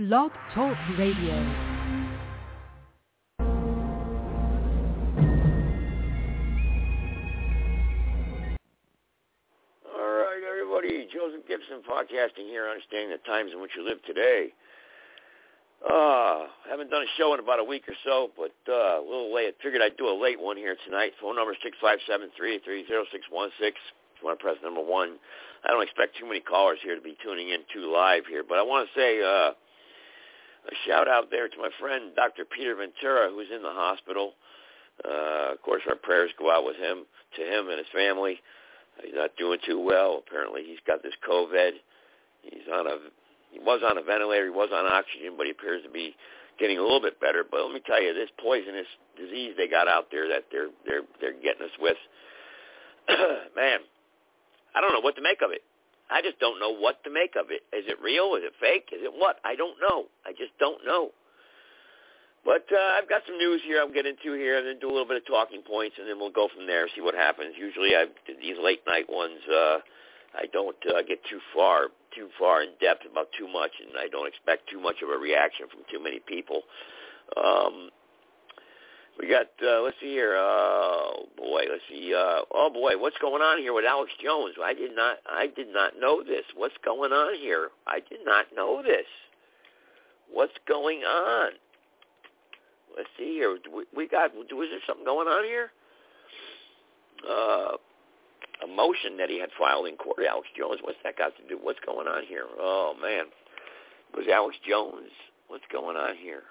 Blog Talk Radio. All right, everybody. Joseph Gibson podcasting here, understanding the times in which you live today. Uh, haven't done a show in about a week or so, but uh, a little late. Figured I'd do a late one here tonight. Phone number six five seven three three zero six one six. If you want to press number one, I don't expect too many callers here to be tuning in too live here, but I want to say uh, a shout out there to my friend Dr. Peter Ventura, who's in the hospital. Uh, of course, our prayers go out with him, to him and his family. He's not doing too well. Apparently, he's got this COVID. He's on a he was on a ventilator. He was on oxygen, but he appears to be getting a little bit better. But let me tell you, this poisonous disease they got out there that they're they're they're getting us with, man, I don't know what to make of it. I just don't know what to make of it. Is it real? Is it fake? Is it what? I don't know. I just don't know. But uh, I've got some news here I'm getting into here, and then do a little bit of talking points, and then we'll go from there, see what happens. Usually, I these late night ones, uh, I don't uh, get too far too far in depth about too much, and I don't expect too much of a reaction from too many people. Um, we got uh, let's see here. Oh boy, let's see. Uh, oh boy, what's going on here with Alex Jones? I did not I did not know this. What's going on here? I did not know this. What's going on? Let's see here. We, we got. Was there something going on here? Uh, a motion that he had filed in court. Alex Jones. What's that got to do? What's going on here? Oh man, it was Alex Jones. What's going on here?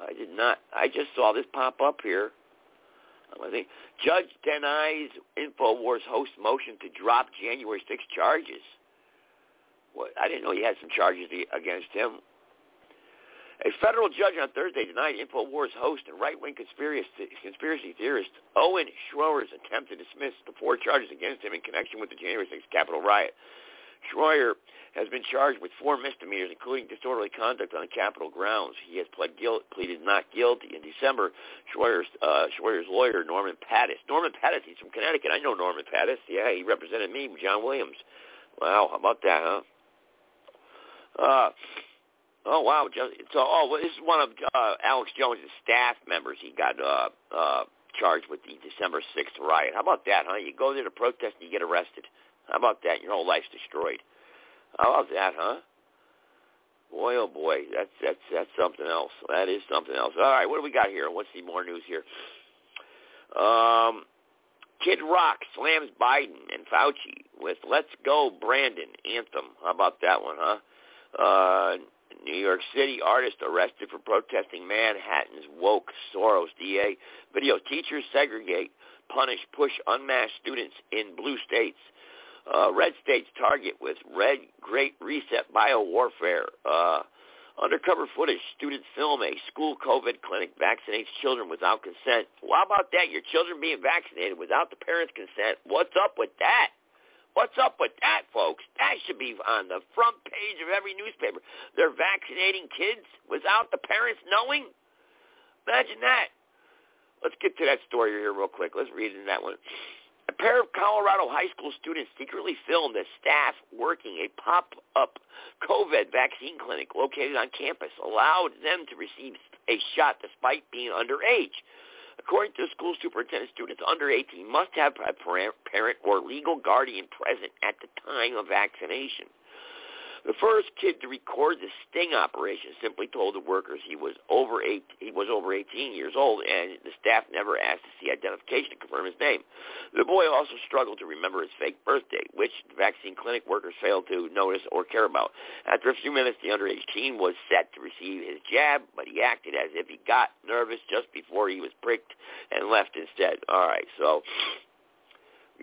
I did not. I just saw this pop up here. I think judge denies Infowars host motion to drop January 6 charges. What? I didn't know he had some charges against him. A federal judge on Thursday denied InfoWars host and right-wing conspiracy, conspiracy theorist Owen Shroyer's attempt to dismiss the four charges against him in connection with the January 6 Capitol riot. Shroyer has been charged with four misdemeanors, including disorderly conduct on the Capitol grounds. He has pled guilt, pleaded not guilty. In December, Shroyer's, uh, Shroyer's lawyer, Norman Pattis. Norman Pattis, he's from Connecticut. I know Norman Pattis. Yeah, he represented me, John Williams. Wow, how about that, huh? Uh, Oh wow! So oh, well, this is one of uh, Alex Jones' staff members. He got uh, uh, charged with the December sixth riot. How about that, huh? You go there to protest and you get arrested. How about that? Your whole life's destroyed. How about that, huh? Boy, oh boy, that's that's that's something else. That is something else. All right, what do we got here? Let's see more news here. Um, Kid Rock slams Biden and Fauci with "Let's Go Brandon" anthem. How about that one, huh? Uh, New York City artist arrested for protesting Manhattan's woke Soros DA. Video teachers segregate, punish, push unmasked students in blue states. Uh, red states target with red Great Reset biowarfare. Uh, undercover footage, students film a school COVID clinic vaccinates children without consent. Well, how about that? Your children being vaccinated without the parents' consent. What's up with that? What's up with that, folks? That should be on the front page of every newspaper. They're vaccinating kids without the parents knowing. Imagine that. Let's get to that story here real quick. Let's read in that one. A pair of Colorado high school students secretly filmed as staff working a pop-up COVID vaccine clinic located on campus, allowed them to receive a shot despite being underage. According to the school superintendent, students under 18 must have a parent or legal guardian present at the time of vaccination. The first kid to record the sting operation simply told the workers he was over eight, he was over 18 years old, and the staff never asked to see identification to confirm his name. The boy also struggled to remember his fake birthday, which the vaccine clinic workers failed to notice or care about. After a few minutes, the underage teen was set to receive his jab, but he acted as if he got nervous just before he was pricked and left instead. All right, so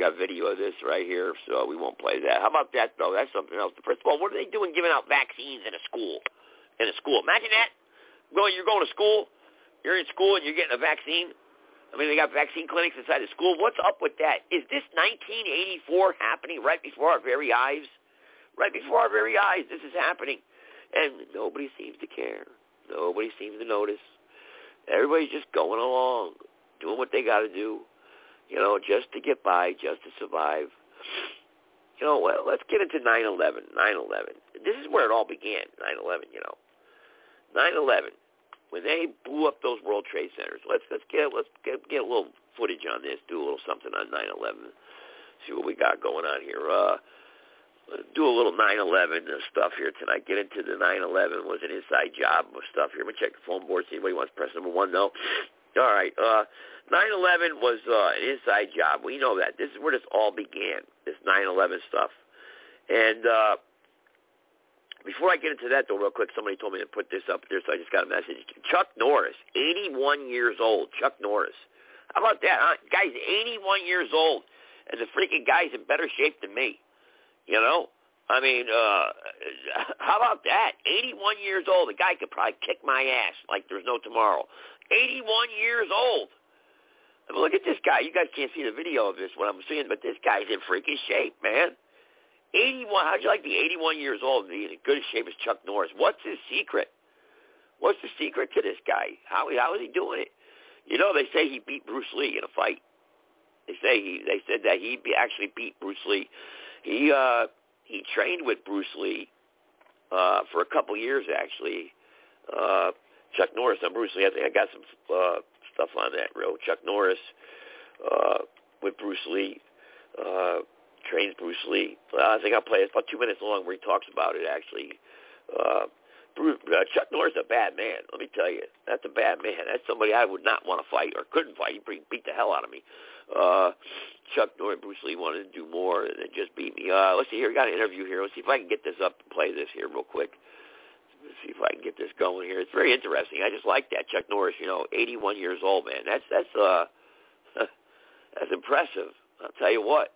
got video of this right here, so we won't play that. How about that, though? That's something else. The principal, what are they doing giving out vaccines in a school? In a school. Imagine that. Going, you're going to school, you're in school, and you're getting a vaccine. I mean, they got vaccine clinics inside the school. What's up with that? Is this 1984 happening right before our very eyes? Right before our very eyes, this is happening. And nobody seems to care. Nobody seems to notice. Everybody's just going along, doing what they got to do you know, just to get by, just to survive. You know, well, let's get into 9/11. 9/11. This is where it all began. 9/11. You know, 9/11, when they blew up those World Trade Centers. Let's let's get let's get, get a little footage on this. Do a little something on 9/11. See what we got going on here. Uh, do a little 9/11 stuff here tonight. Get into the 9/11 was an inside job stuff here. Let me check the phone board. See anybody wants to press number one. No. All right. Uh, 9/11 was uh, an inside job. We know that. This is where this all began. This 9/11 stuff. And uh, before I get into that, though, real quick, somebody told me to put this up there, so I just got a message. Chuck Norris, 81 years old. Chuck Norris. How about that? Huh? Guy's 81 years old, and the freaking guy's in better shape than me. You know, I mean, uh, how about that? 81 years old. The guy could probably kick my ass like there's no tomorrow. 81 years old. I mean, look at this guy. You guys can't see the video of this, what I'm seeing, but this guy's in freaking shape, man. 81. How'd you like to be 81 years old and be in good shape as Chuck Norris? What's his secret? What's the secret to this guy? How how is he doing it? You know, they say he beat Bruce Lee in a fight. They say he they said that he actually beat Bruce Lee he uh, he trained with Bruce Lee uh, for a couple years actually. Uh, Chuck Norris on Bruce Lee. I think I got some uh, stuff on that real. Chuck Norris uh, with Bruce Lee uh, trains Bruce Lee. I think I'll play it. It's about two minutes long where he talks about it actually. Uh, Bruce, uh, Chuck Norris is a bad man. Let me tell you, that's a bad man. That's somebody I would not want to fight or couldn't fight. He beat the hell out of me. Uh, Chuck Norris, Bruce Lee wanted to do more than just beat me. Uh, let's see here. We got an interview here. Let's see if I can get this up and play this here real quick. See if I can get this going here. It's very interesting. I just like that Chuck Norris. You know, 81 years old, man. That's that's uh that's impressive. I'll tell you what.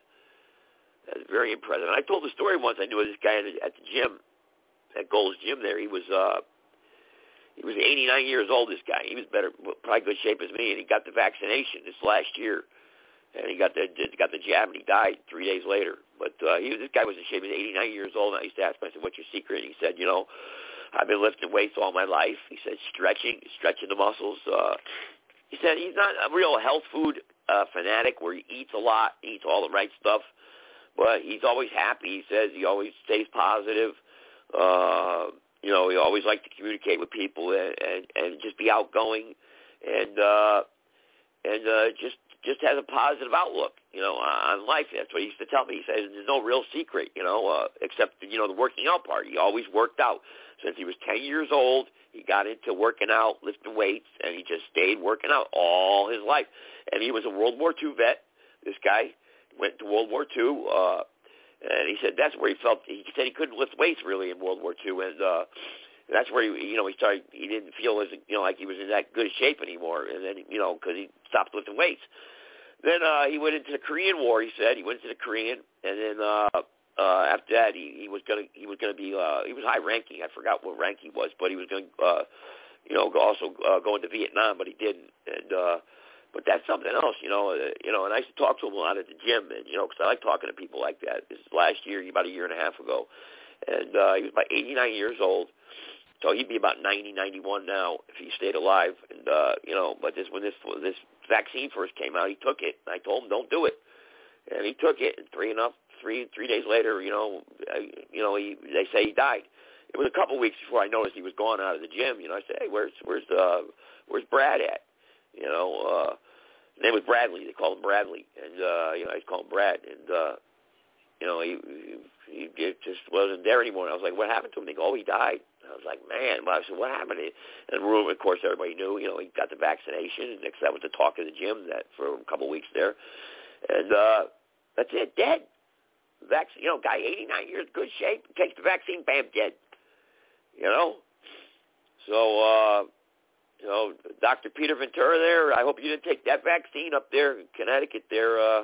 That's very impressive. And I told the story once. I knew this guy at the, gym, at Gold's Gym. There, he was uh he was 89 years old. This guy. He was better, probably good shape as me, and he got the vaccination this last year and he got the got the jab and he died three days later. But uh, he this guy was in shape. He was 89 years old. And I used to ask him, I said, "What's your secret?" And he said, "You know, I've been lifting weights all my life." He said, "Stretching, stretching the muscles." Uh, he said he's not a real health food uh, fanatic where he eats a lot, eats all the right stuff, but he's always happy. He says he always stays positive. Uh, you know, he always likes to communicate with people and and, and just be outgoing and uh, and uh, just just has a positive outlook, you know, on life. That's what he used to tell me. He said there's no real secret, you know, uh, except you know the working out part. He always worked out since he was 10 years old. He got into working out, lifting weights, and he just stayed working out all his life. And he was a World War II vet. This guy went to World War II, uh, and he said that's where he felt. He said he couldn't lift weights really in World War II, and uh, that's where he, you know, he started. He didn't feel as you know like he was in that good shape anymore, and then you know because he stopped lifting weights. Then uh, he went into the Korean War. He said he went into the Korean, and then uh, uh, after that he, he was gonna he was gonna be uh, he was high ranking. I forgot what rank he was, but he was to uh, you know also uh, go into Vietnam, but he didn't. And uh, but that's something else, you know. Uh, you know, and I used to talk to him a lot at the gym, and you know, because I like talking to people like that. This is last year, about a year and a half ago, and uh, he was about 89 years old. So he'd be about 90, 91 now if he stayed alive. And uh, you know, but this when this this vaccine first came out, he took it. I told him don't do it, and he took it. And three enough three three days later, you know, I, you know, he they say he died. It was a couple weeks before I noticed he was gone out of the gym. You know, I said, hey, where's where's uh where's Brad at? You know, uh, name was Bradley. They called him Bradley, and uh, you know, I just call him Brad, and uh, you know, he, he he just wasn't there anymore. And I was like, what happened to him? They go, oh, he died. I was like, man. Well, I said, what happened? And the room, of course, everybody knew. You know, he got the vaccination. And next, I went to talk to the gym that for a couple of weeks there, and uh, that's it. Dead. Vaccine. You know, guy, 89 years, good shape. Takes the vaccine, bam, dead. You know. So, uh, you know, Dr. Peter Ventura there. I hope you didn't take that vaccine up there in Connecticut. There. Uh,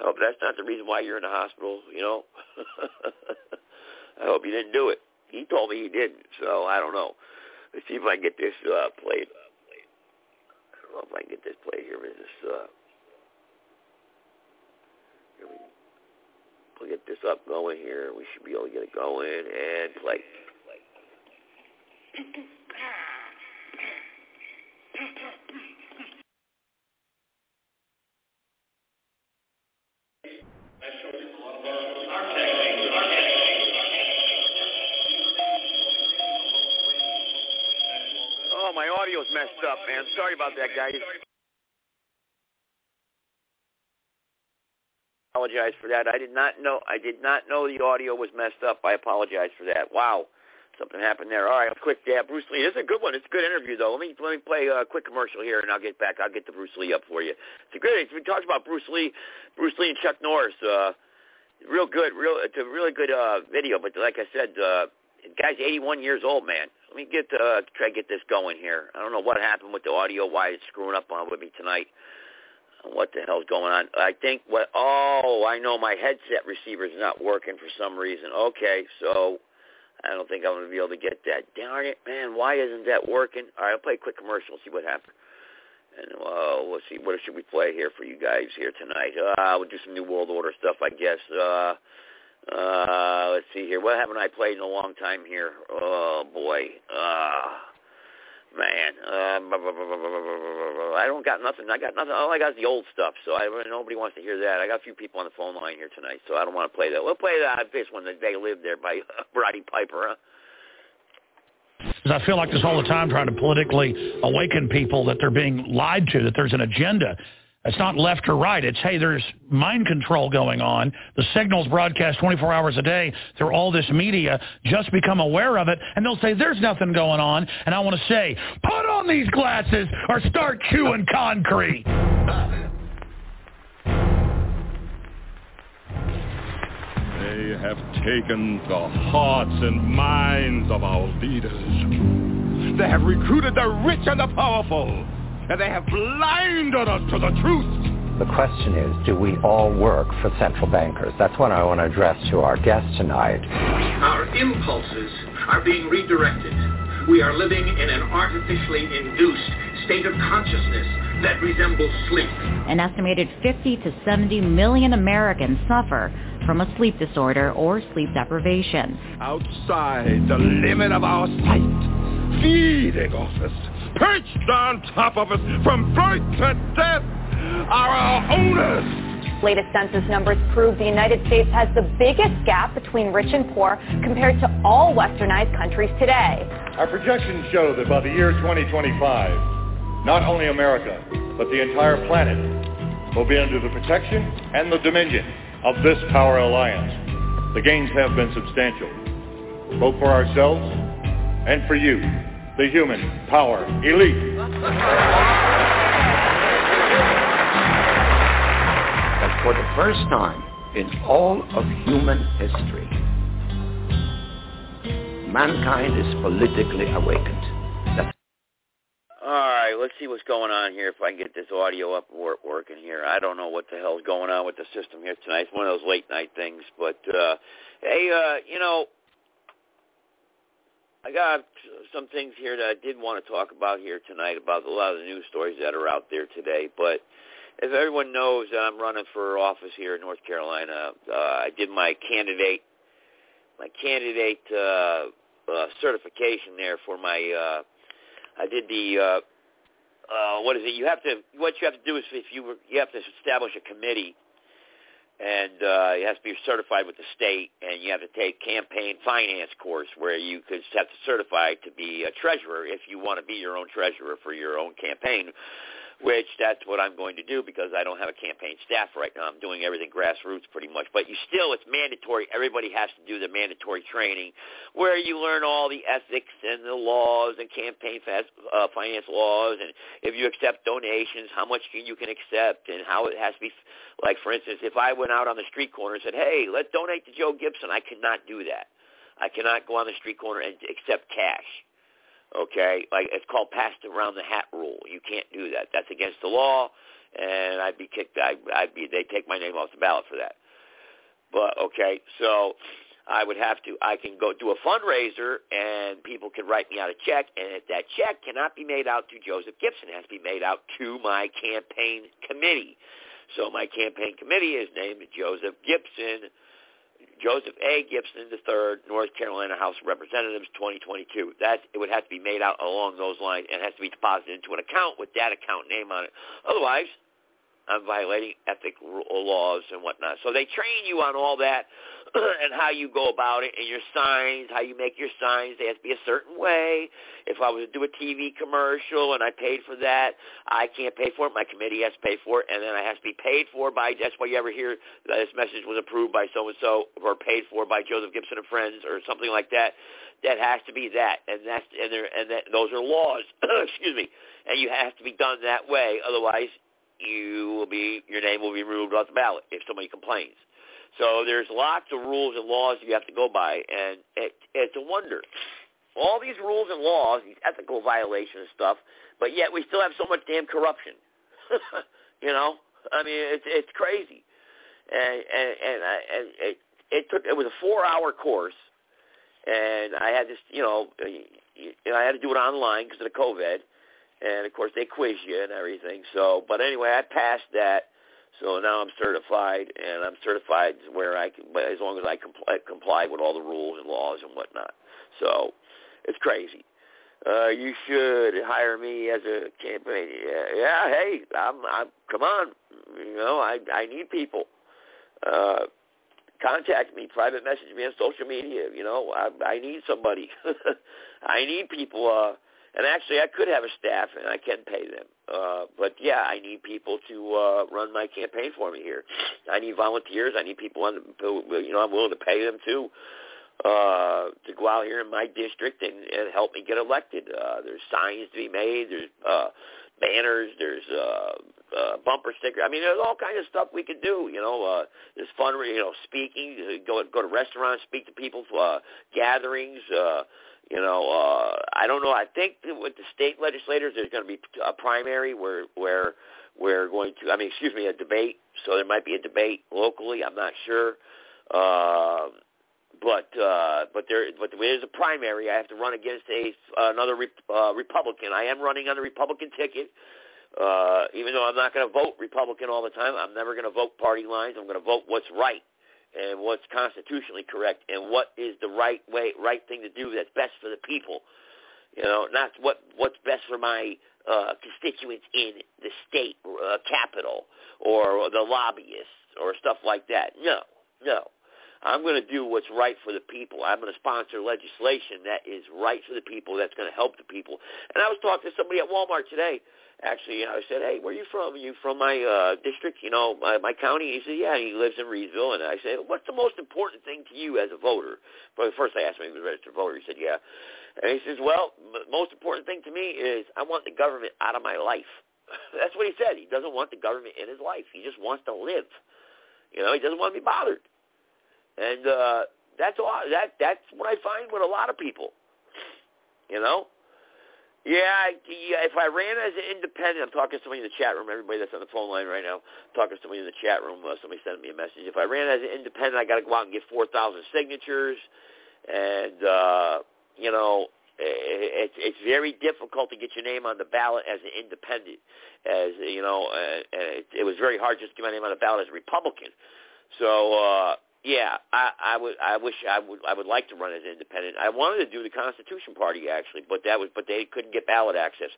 I hope that's not the reason why you're in the hospital. You know. I hope you didn't do it. He told me he didn't, so I don't know. Let's see if I can get this uh, played. I don't know if I can get this played here. Is this? Uh, here we, we'll get this up going here. We should be able to get it going and play. Audio's messed up, man. Sorry about that, guys. Apologize for that. I did not know. I did not know the audio was messed up. I apologize for that. Wow, something happened there. All right, quick dab. Bruce Lee. This is a good one. It's a good interview, though. Let me let me play a quick commercial here, and I'll get back. I'll get the Bruce Lee up for you. It's a great. We talked about Bruce Lee, Bruce Lee and Chuck Norris. Uh, real good. Real. It's a really good uh, video. But like I said, uh, the guy's 81 years old, man. Let me get uh, try to get this going here. I don't know what happened with the audio. Why it's screwing up on with me tonight what the hell's going on? I think what, oh, I know my headset receiver is not working for some reason. Okay, so I don't think I'm going to be able to get that. Darn it, man, why isn't that working? All right, I'll play a quick commercial, see what happens. And uh, let's see, what should we play here for you guys here tonight? Uh, we'll do some New World Order stuff, I guess. Uh, uh, let's see here. What haven't I played in a long time here? Oh, boy. Uh, man, uh, I don't got nothing. I got nothing. All I got is the old stuff. So I nobody wants to hear that. I got a few people on the phone line here tonight, so I don't want to play that. We'll play that this one, "The Day Lived There" by Roddy Piper. Huh? I feel like this all the time, trying to politically awaken people that they're being lied to, that there's an agenda. It's not left or right. It's, hey, there's mind control going on. The signals broadcast 24 hours a day through all this media. Just become aware of it, and they'll say, there's nothing going on. And I want to say, put on these glasses or start chewing concrete. They have taken the hearts and minds of our leaders. They have recruited the rich and the powerful and they have blinded us to the truth. The question is, do we all work for central bankers? That's what I want to address to our guest tonight. Our impulses are being redirected. We are living in an artificially induced state of consciousness that resembles sleep. An estimated 50 to 70 million Americans suffer from a sleep disorder or sleep deprivation. Outside the limit of our sight, feeding off us perched on top of us from birth to death are our owners. Latest census numbers prove the United States has the biggest gap between rich and poor compared to all westernized countries today. Our projections show that by the year 2025, not only America, but the entire planet will be under the protection and the dominion of this power alliance. The gains have been substantial, both for ourselves and for you the human power elite. And for the first time in all of human history, mankind is politically awakened. That's all right, let's see what's going on here. If I can get this audio up work, working here, I don't know what the hell's going on with the system here tonight. It's one of those late night things. But uh, hey, uh, you know, I got some things here that I did want to talk about here tonight about a lot of the news stories that are out there today. But as everyone knows, I'm running for office here in North Carolina. Uh, I did my candidate my candidate uh, uh, certification there for my. Uh, I did the. Uh, uh, what is it? You have to. What you have to do is if you you have to establish a committee and uh, you have to be certified with the state, and you have to take campaign finance course where you could have to certify to be a treasurer if you want to be your own treasurer for your own campaign which that's what I'm going to do because I don't have a campaign staff right now. I'm doing everything grassroots pretty much. But you still, it's mandatory. Everybody has to do the mandatory training where you learn all the ethics and the laws and campaign uh, finance laws and if you accept donations, how much you can accept and how it has to be. Like, for instance, if I went out on the street corner and said, hey, let's donate to Joe Gibson, I cannot do that. I cannot go on the street corner and accept cash Okay, like it's called passed around the hat rule. You can't do that. That's against the law, and I'd be kicked. I, I'd be. They take my name off the ballot for that. But okay, so I would have to. I can go do a fundraiser, and people can write me out a check, and if that check cannot be made out to Joseph Gibson, it has to be made out to my campaign committee. So my campaign committee is named Joseph Gibson Joseph A. Gibson III, North Carolina House of Representatives, 2022. That it would have to be made out along those lines and has to be deposited into an account with that account name on it. Otherwise, on violating ethic laws and whatnot. So they train you on all that and how you go about it and your signs, how you make your signs. They have to be a certain way. If I was to do a TV commercial and I paid for that, I can't pay for it. My committee has to pay for it, and then I have to be paid for by. That's why you ever hear that this message was approved by so and so or paid for by Joseph Gibson and Friends or something like that. That has to be that, and that's and there and that, those are laws. excuse me, and you have to be done that way. Otherwise, you will be your name will be removed off the ballot if somebody complains. So there's lots of rules and laws you have to go by, and it, it's a wonder. All these rules and laws, these ethical violations and stuff, but yet we still have so much damn corruption. you know, I mean, it's it's crazy, and and and, I, and it it took it was a four hour course, and I had this, you know, I had to do it online because of the COVID, and of course they quiz you and everything. So, but anyway, I passed that so now I'm certified, and I'm certified where I can, as long as I comply, comply with all the rules and laws and whatnot. So it's crazy. Uh, you should hire me as a campaign. Yeah, yeah hey, I'm, I'm. Come on, you know, I I need people. Uh, contact me, private message me on social media. You know, I I need somebody. I need people. Uh, and actually, I could have a staff, and I can pay them. Uh, but yeah, I need people to uh, run my campaign for me here. I need volunteers. I need people on. The, you know, I'm willing to pay them too uh, to go out here in my district and, and help me get elected. Uh, there's signs to be made. There's uh, banners. There's uh, uh, bumper stickers. I mean, there's all kinds of stuff we could do. You know, uh, there's fun. You know, speaking. Go go to restaurants, speak to people. Uh, gatherings. Uh, you know, uh, I don't know. I think with the state legislators, there's going to be a primary where where we're going to. I mean, excuse me, a debate. So there might be a debate locally. I'm not sure. Uh, but uh, but there but there is a primary. I have to run against a another re, uh, Republican. I am running on the Republican ticket. Uh, even though I'm not going to vote Republican all the time, I'm never going to vote party lines. I'm going to vote what's right and what's constitutionally correct and what is the right way, right thing to do that's best for the people. You know, not what what's best for my uh, constituents in the state uh, capital or the lobbyists or stuff like that. No, no. I'm going to do what's right for the people. I'm going to sponsor legislation that is right for the people, that's going to help the people. And I was talking to somebody at Walmart today, actually, I said, hey, where are you from? Are you from my uh, district, you know, my, my county? He said, yeah, he lives in Reidsville. And I said, what's the most important thing to you as a voter? But first I asked him if he was a registered voter. He said, yeah. And he says, well, the most important thing to me is I want the government out of my life. That's what he said. He doesn't want the government in his life. He just wants to live. You know, he doesn't want to be bothered. And uh, that's all. That that's what I find with a lot of people. You know, yeah, yeah, if I ran as an independent, I'm talking to somebody in the chat room, everybody that's on the phone line right now, I'm talking to somebody in the chat room, uh, somebody sent me a message. If I ran as an independent, I got to go out and get 4,000 signatures, and, uh, you know, it, it's it's very difficult to get your name on the ballot as an independent. As you know, uh, it, it was very hard just to get my name on the ballot as a Republican. So uh, yeah, I, I would. I wish I would. I would like to run as independent. I wanted to do the Constitution Party actually, but that was. But they couldn't get ballot access.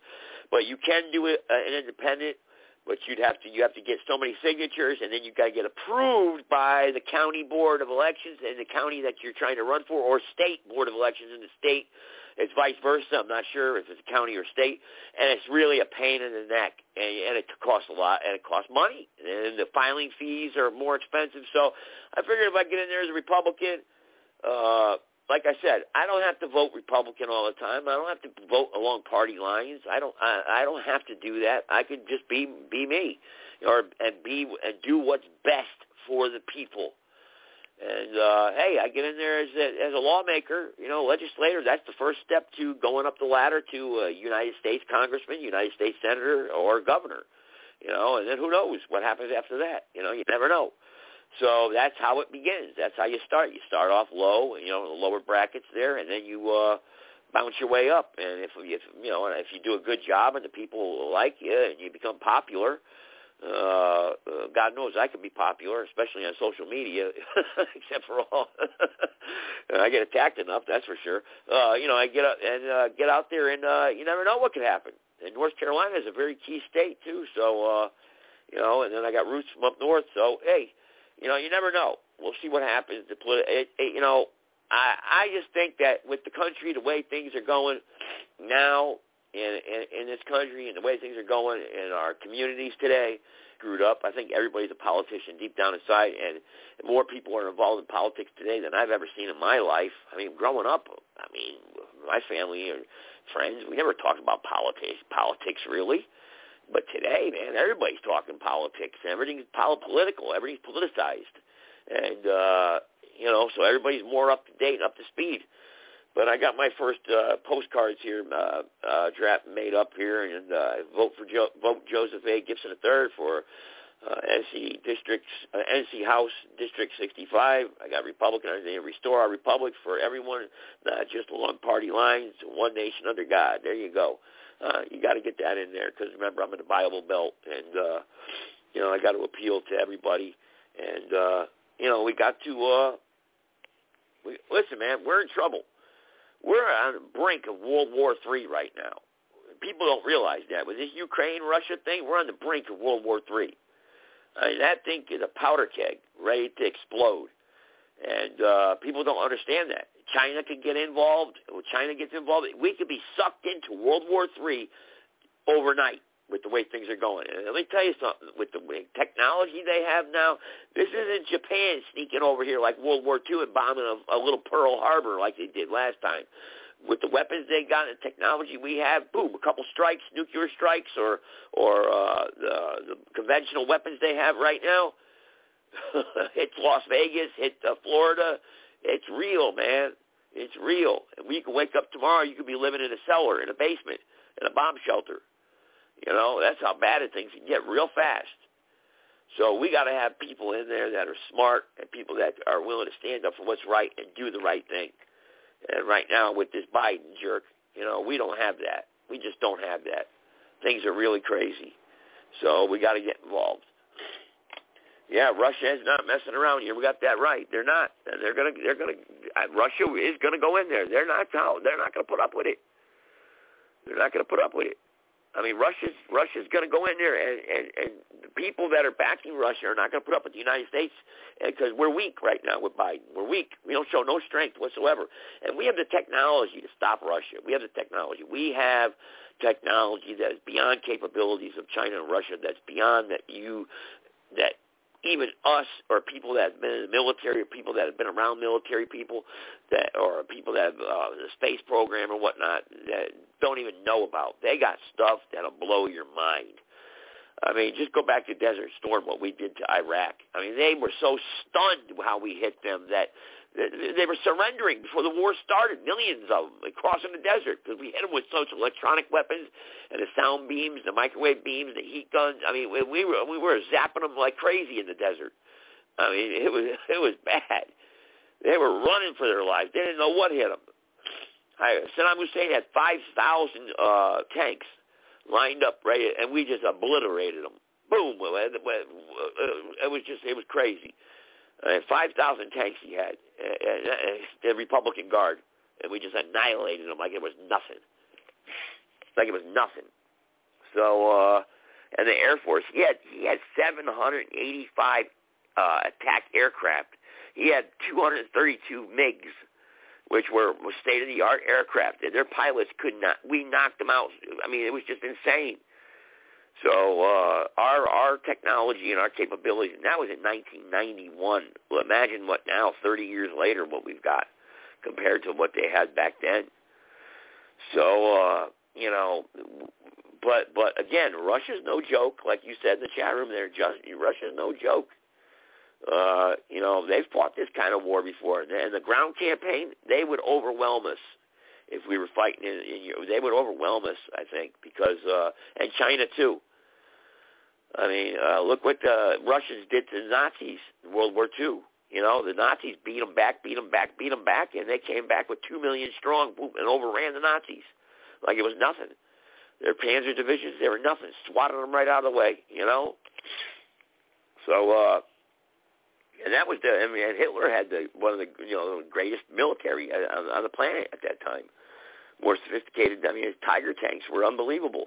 But you can do it uh, an independent, but you'd have to. You have to get so many signatures, and then you got to get approved by the county board of elections in the county that you're trying to run for, or state board of elections in the state it's vice versa. I'm not sure if it's county or state, and it's really a pain in the neck, and, and it costs a lot, and it costs money, and the filing fees are more expensive. So I figured if I get in there as a Republican, uh, like I said, I don't have to vote Republican all the time. I don't have to vote along party lines. I don't. I, I don't have to do that. I could just be be me, or and be and do what's best for the people and uh, hey, I get in there as a, as a lawmaker, you know, legislator. That's the first step to going up the ladder to a United States congressman, United States senator, or governor. You know, and then who knows what happens after that? You know, you never know. So that's how it begins. That's how you start. You start off low, you know, the lower brackets there, and then you uh, bounce your way up. And if, if you know, if you do a good job and the people like you and you become popular, uh, uh, God knows I can be popular, especially on social media, except for all I get attacked enough, that's for sure. Uh, you know, I get out and uh, get out there, and uh, you never know what could happen. And North Carolina is a very key state too, so uh, you know, and then I got roots from up north. So hey, you know, you never know. We'll see what happens. The politi- it, it, you know, I I just think that with the country, the way things are going now in, in in this country, and the way things are going in our communities today, screwed up. I think everybody's a politician deep down inside, and more people are involved in politics today than I've ever seen in my life. I mean, growing up, I mean, my family and friends, we never talked about politics, politics really. But today, man, everybody's talking politics. Everything's political. Everything's politicized, and uh, you know, so everybody's more up to date up to speed. But I got my first uh, postcards here, uh, uh, draft made up here, and uh, vote for jo- vote Joseph A. Gibson III for uh, NC District, uh, NC House District 65. I got Republican. I They restore our republic for everyone, not just along party lines. One nation under God. There you go. Uh, you got to get that in there because remember I'm in the Bible Belt, and uh, you know I got to appeal to everybody, and uh, you know we got to. Uh, we, listen, man, we're in trouble. We're on the brink of World War III right now. People don't realize that. With this Ukraine-Russia thing, we're on the brink of World War III. I mean, that thing is a powder keg ready to explode. And uh, people don't understand that. China could get involved. When China gets involved, we could be sucked into World War III overnight with the way things are going. And let me tell you something, with the technology they have now, this isn't Japan sneaking over here like World War II and bombing a, a little Pearl Harbor like they did last time. With the weapons they got and the technology we have, boom, a couple strikes, nuclear strikes, or or uh, the, the conventional weapons they have right now, hit Las Vegas, hit uh, Florida. It's real, man. It's real. And we can wake up tomorrow. You could be living in a cellar, in a basement, in a bomb shelter. You know, that's how bad it things can get real fast. So we got to have people in there that are smart and people that are willing to stand up for what's right and do the right thing. And right now with this Biden jerk, you know, we don't have that. We just don't have that. Things are really crazy. So we got to get involved. Yeah, Russia is not messing around here. We got that right. They're not. They're gonna. They're gonna. Russia is gonna go in there. They're not. They're not gonna put up with it. They're not gonna put up with it. I mean, Russia's Russia's going to go in there, and, and and the people that are backing Russia are not going to put up with the United States eh, because we're weak right now with Biden. We're weak. We don't show no strength whatsoever, and we have the technology to stop Russia. We have the technology. We have technology that is beyond capabilities of China and Russia. That's beyond that you that even us or people that have been in the military or people that have been around military people that or people that have uh, the space program or whatnot that don't even know about. They got stuff that'll blow your mind. I mean, just go back to Desert Storm, what we did to Iraq. I mean, they were so stunned how we hit them that they were surrendering before the war started, millions of them crossing the desert because we hit them with such electronic weapons and the sound beams, the microwave beams, the heat guns. I mean, we were we were zapping them like crazy in the desert. I mean, it was it was bad. They were running for their lives. They didn't know what hit them. I, Saddam Hussein had 5,000 uh, tanks lined up, right, and we just obliterated them. Boom! It was just it was crazy. Uh, 5,000 tanks he had, uh, uh, the Republican Guard, and we just annihilated them like it was nothing. Like it was nothing. So, uh, and the Air Force, he had he had 785 uh, attack aircraft. He had 232 MiGs, which were state-of-the-art aircraft, and their pilots could not. We knocked them out. I mean, it was just insane. So uh, our our technology and our capabilities, and that was in 1991. Well, imagine what now, 30 years later, what we've got compared to what they had back then. So uh, you know, but but again, Russia's no joke. Like you said in the chat room, there, just Russia's no joke. Uh, you know, they've fought this kind of war before, and the ground campaign, they would overwhelm us if we were fighting in, in they would overwhelm us, I think, because uh, and China too. I mean, uh, look what the Russians did to the Nazis in World War II. You know, the Nazis beat them back, beat them back, beat them back, and they came back with two million strong boom, and overran the Nazis like it was nothing. Their Panzer divisions, they were nothing, swatted them right out of the way. You know, so. uh and that was the. I mean, Hitler had the one of the you know the greatest military on, on the planet at that time. More sophisticated. I mean, his Tiger tanks were unbelievable.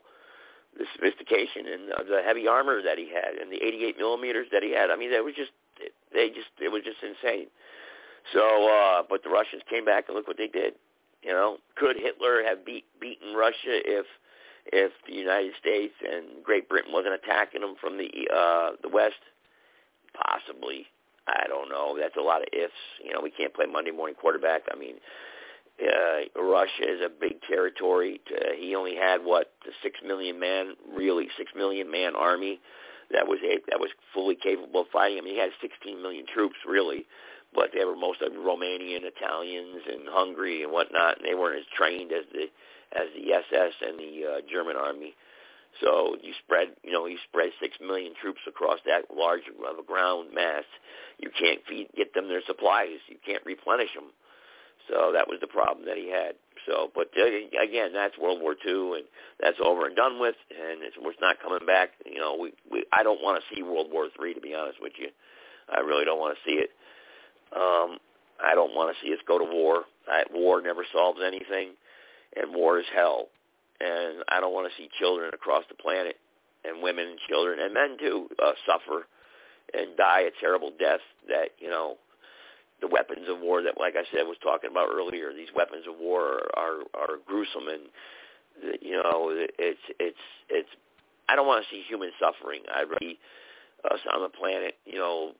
the sophistication and uh, the heavy armor that he had and the 88 millimeters that he had. I mean, it was just they just it was just insane. So, uh, but the Russians came back and look what they did. You know, could Hitler have beat beaten Russia if if the United States and Great Britain wasn't attacking them from the uh, the west? Possibly. I don't know. That's a lot of ifs. You know, we can't play Monday morning quarterback. I mean, uh, Russia is a big territory. To, he only had what the six million man, really six million man army that was a, that was fully capable of fighting. I mean, he had 16 million troops really, but they were most of Romanian, Italians, and Hungary and whatnot, and they weren't as trained as the as the SS and the uh, German army. So you spread, you know, you spread six million troops across that large of a ground mass. You can't feed, get them their supplies. You can't replenish them. So that was the problem that he had. So, but uh, again, that's World War II, and that's over and done with, and it's, it's not coming back. You know, we, we I don't want to see World War Three, to be honest with you. I really don't want to see it. Um, I don't want to see us go to war. I, war never solves anything, and war is hell. And I don't want to see children across the planet, and women and children and men too, uh, suffer and die a terrible death. That you know, the weapons of war that, like I said, was talking about earlier. These weapons of war are are, are gruesome, and you know, it's it's it's. I don't want to see human suffering. I'd rather us on the planet, you know,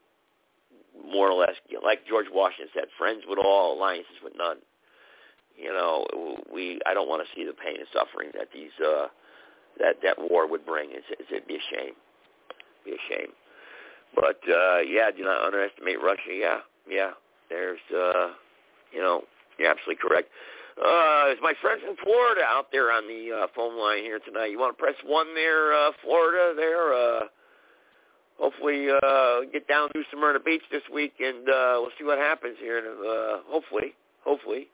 more or less, like George Washington said, friends with all, alliances with none. You know, we. I don't want to see the pain and suffering that these uh, that that war would bring. It's, it's, it'd be a shame. Be a shame. But uh, yeah, do not underestimate Russia. Yeah, yeah. There's, uh, you know, you're absolutely correct. Uh, is my friend from Florida out there on the uh, phone line here tonight? You want to press one there, uh, Florida? There. Uh, hopefully, uh, get down to Smyrna Beach this week, and uh, we'll see what happens here. Uh, hopefully, hopefully.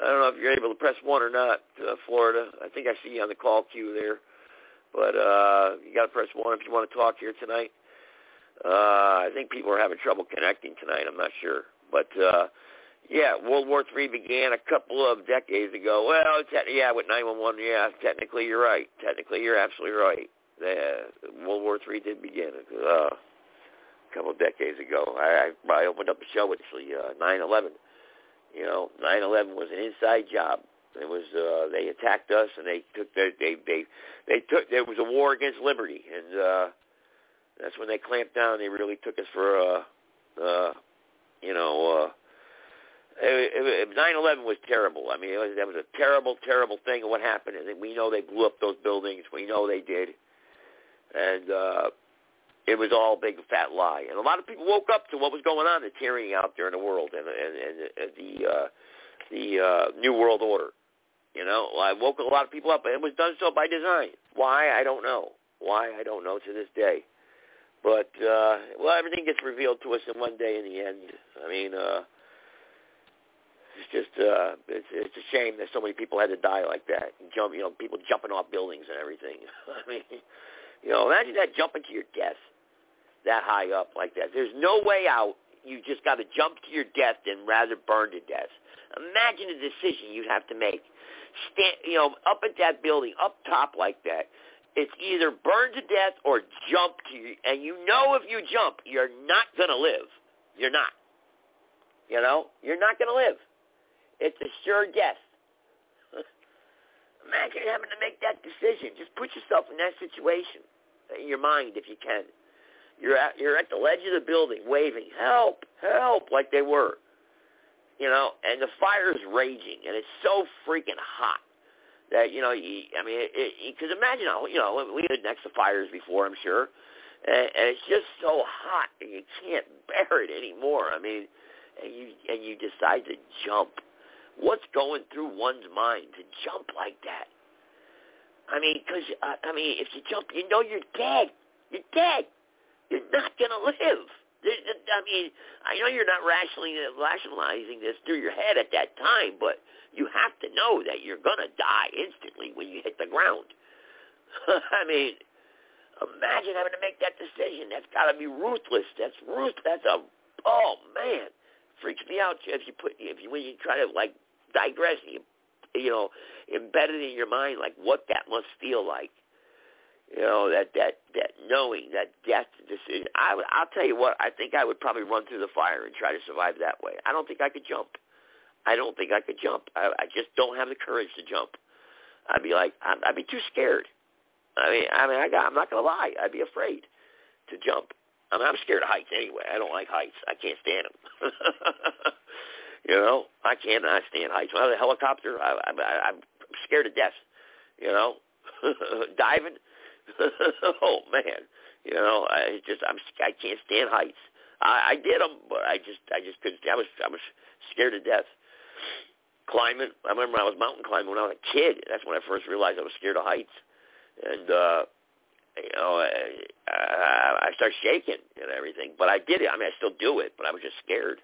I don't know if you're able to press one or not, uh, Florida. I think I see you on the call queue there, but uh, you got to press one if you want to talk here tonight. Uh, I think people are having trouble connecting tonight. I'm not sure. But uh, yeah, World War Three began a couple of decades ago. Well, te- yeah, with 911, yeah, technically you're right. Technically, you're absolutely right. The World War Three did begin uh, a couple of decades ago. I, I, opened up a show actually, uh, 9/11. You know, 9/11 was an inside job. It was uh, they attacked us and they took their, they they they took there was a war against liberty and uh, that's when they clamped down. They really took us for. Uh, uh, you know, uh, 9/11 was terrible. I mean, it was, that was a terrible, terrible thing. What happened? And we know they blew up those buildings. We know they did, and uh, it was all a big fat lie. And a lot of people woke up to what was going on, the tyranny out there in the world, and, and, and, the uh, the uh, new world order. You know, I woke a lot of people up, and it was done so by design. Why? I don't know. Why? I don't know to this day. But uh, well, everything gets revealed to us in one day. In the end, I mean, uh, it's just uh, it's it's a shame that so many people had to die like that. Jump, you know, people jumping off buildings and everything. I mean, you know, imagine that jumping to your death that high up like that. There's no way out. You just got to jump to your death and rather burn to death. Imagine the decision you'd have to make. Stand, you know, up at that building, up top like that it's either burn to death or jump to you. And you know if you jump, you're not going to live. You're not. You know, you're not going to live. It's a sure death. Imagine having to make that decision. Just put yourself in that situation in your mind if you can. You're at, you're at the ledge of the building waving, help, help, like they were. You know, and the fire's raging, and it's so freaking hot that you know, you, I mean, because imagine, you know, we had next to fires before, I'm sure, and, and it's just so hot and you can't bear it anymore. I mean, and you and you decide to jump. What's going through one's mind to jump like that? I mean, because uh, I mean, if you jump, you know you're dead. You're dead. You're not gonna live. I mean, I know you're not rationalizing this through your head at that time, but you have to know that you're going to die instantly when you hit the ground. I mean, imagine having to make that decision. That's got to be ruthless. That's ruth. That's a oh man, freaks me out if you put if you when you try to like digress, you you know, embed it in your mind like what that must feel like. You know that that that knowing that death decision. I I'll tell you what. I think I would probably run through the fire and try to survive that way. I don't think I could jump. I don't think I could jump. I, I just don't have the courage to jump. I'd be like I'd, I'd be too scared. I mean, I mean, I got, I'm not gonna lie. I'd be afraid to jump. I mean, I'm scared of heights anyway. I don't like heights. I can't stand them. you know, I cannot stand heights. When I was a helicopter, I, I, I, I'm scared to death. You know, diving. oh man, you know, I just I'm I can't stand heights. I, I did them, but I just I just couldn't. I was I was scared to death. Climbing. I remember I was mountain climbing when I was a kid. That's when I first realized I was scared of heights. And uh, you know, I, I, I started shaking and everything. But I did it. I mean, I still do it, but I was just scared.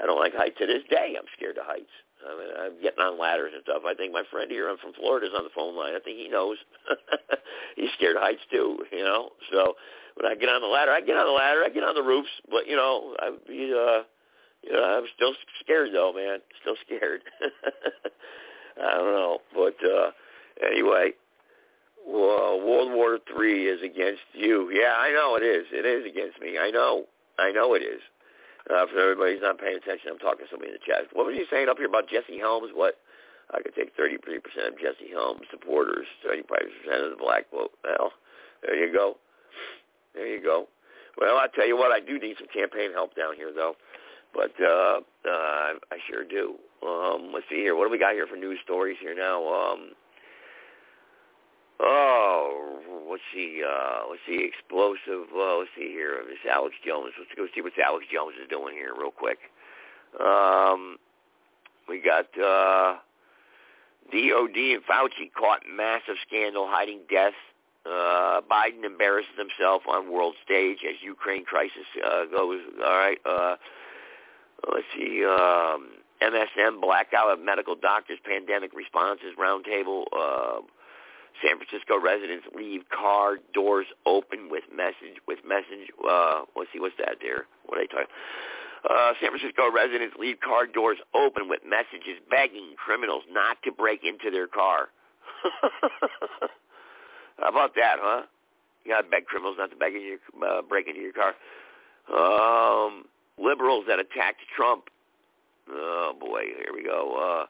I don't like heights to this day. I'm scared of heights. I mean, I'm getting on ladders and stuff. I think my friend here, I'm from Florida, is on the phone line. I think he knows. He's scared of heights too, you know. So when I get on the ladder, I get on the ladder, I get on the roofs, but you know, I be, uh, you know, I'm still scared though, man. Still scared. I don't know, but uh, anyway, well, World War Three is against you. Yeah, I know it is. It is against me. I know. I know it is. Uh, for everybody who's not paying attention, I'm talking to somebody in the chat. What was you saying up here about Jesse Helms? What? I could take 33% of Jesse Helms supporters, 35% of the black vote. Well, there you go. There you go. Well, I tell you what, I do need some campaign help down here, though. But uh, uh, I sure do. Um, let's see here. What do we got here for news stories here now? Um, Oh, let's see. Uh, let's see. Explosive. Uh, let's see here. This Alex Jones. Let's go see what Alex Jones is doing here, real quick. Um, we got uh, DOD and Fauci caught massive scandal hiding death. Uh, Biden embarrasses himself on world stage as Ukraine crisis uh, goes. All right. Uh, let's see. Um, MSM blackout of medical doctors pandemic responses roundtable. Uh, San Francisco residents leave car doors open with message with message. Uh, let's see, what's that there? What are they talking? Uh, San Francisco residents leave car doors open with messages begging criminals not to break into their car. How about that, huh? You gotta beg criminals not to beg in your, uh, break into your car. Um, liberals that attacked Trump. Oh boy, here we go. Uh,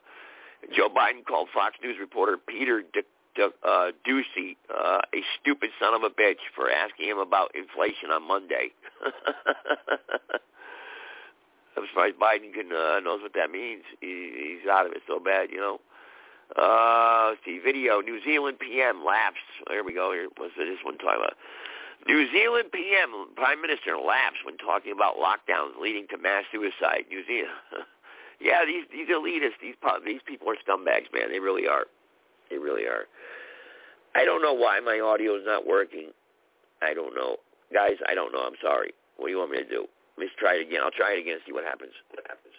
Joe Biden called Fox News reporter Peter De- uh, Doocy uh, a stupid son of a bitch for asking him about inflation on Monday. I'm surprised Biden can uh, knows what that means. He, he's out of it so bad, you know. Uh, let's see, video. New Zealand PM laughs. Here we go. Here, what's this one talking about? New Zealand PM Prime Minister laughs when talking about lockdowns leading to mass suicide. New Zealand. yeah, these these elitists, these these people are scumbags, man. They really are. They really are. I don't know why my audio is not working. I don't know. Guys, I don't know. I'm sorry. What do you want me to do? Let's try it again. I'll try it again and see what happens. What happens?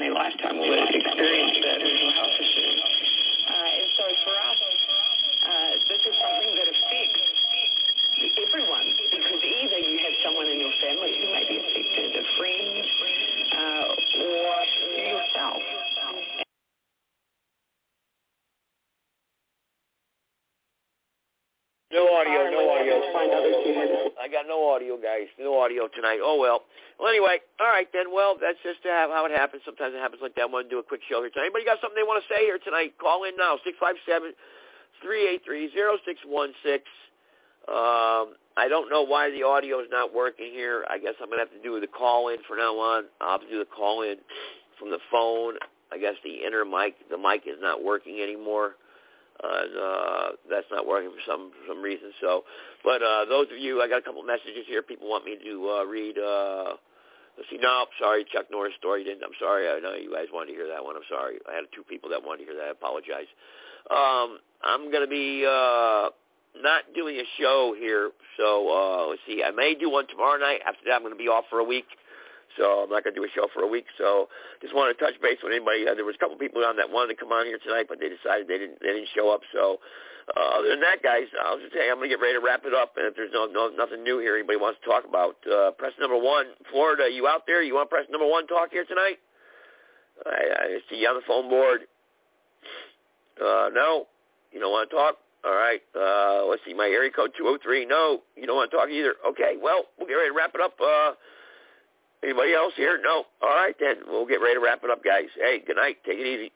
My lifetime will experience that mental health issue. Uh, and so for us, uh, this is something that affects everyone because either you have someone in your family who may be affected, a friend, No audio, no audio. I got no audio, guys. No audio tonight. Oh well. Well, anyway, all right then. Well, that's just how it happens. Sometimes it happens like that. I want to do a quick show here tonight. Anybody got something they want to say here tonight? Call in now. Six five seven three eight three zero six one six. Um, I don't know why the audio is not working here. I guess I'm gonna have to do the call in from now on. I'll to do the call in from the phone. I guess the inner mic, the mic is not working anymore and uh, that's not working for some for some reason. So, but uh, those of you, I got a couple messages here. People want me to uh, read. Uh, let's see. No, sorry, Chuck Norris story didn't. I'm sorry. I know you guys wanted to hear that one. I'm sorry. I had two people that wanted to hear that. I apologize. Um, I'm gonna be uh, not doing a show here. So uh, let's see. I may do one tomorrow night. After that, I'm gonna be off for a week. So I'm not going to do a show for a week. So just wanted to touch base with anybody. Uh, there was a couple people on that wanted to come on here tonight, but they decided they didn't they didn't show up. So uh, other than that, guys, I'll just say I'm going to get ready to wrap it up. And if there's no, no nothing new here, anybody wants to talk about, uh, press number one, Florida. You out there? You want press number one talk here tonight? I, I see you on the phone board. Uh, no. You don't want to talk? All right. Uh, let's see. My area code 203. No, you don't want to talk either. Okay. Well, we'll get ready to wrap it up. Uh, anybody else here? No. All right, then. We'll get ready to wrap it up, guys. Hey, good night. Take it easy.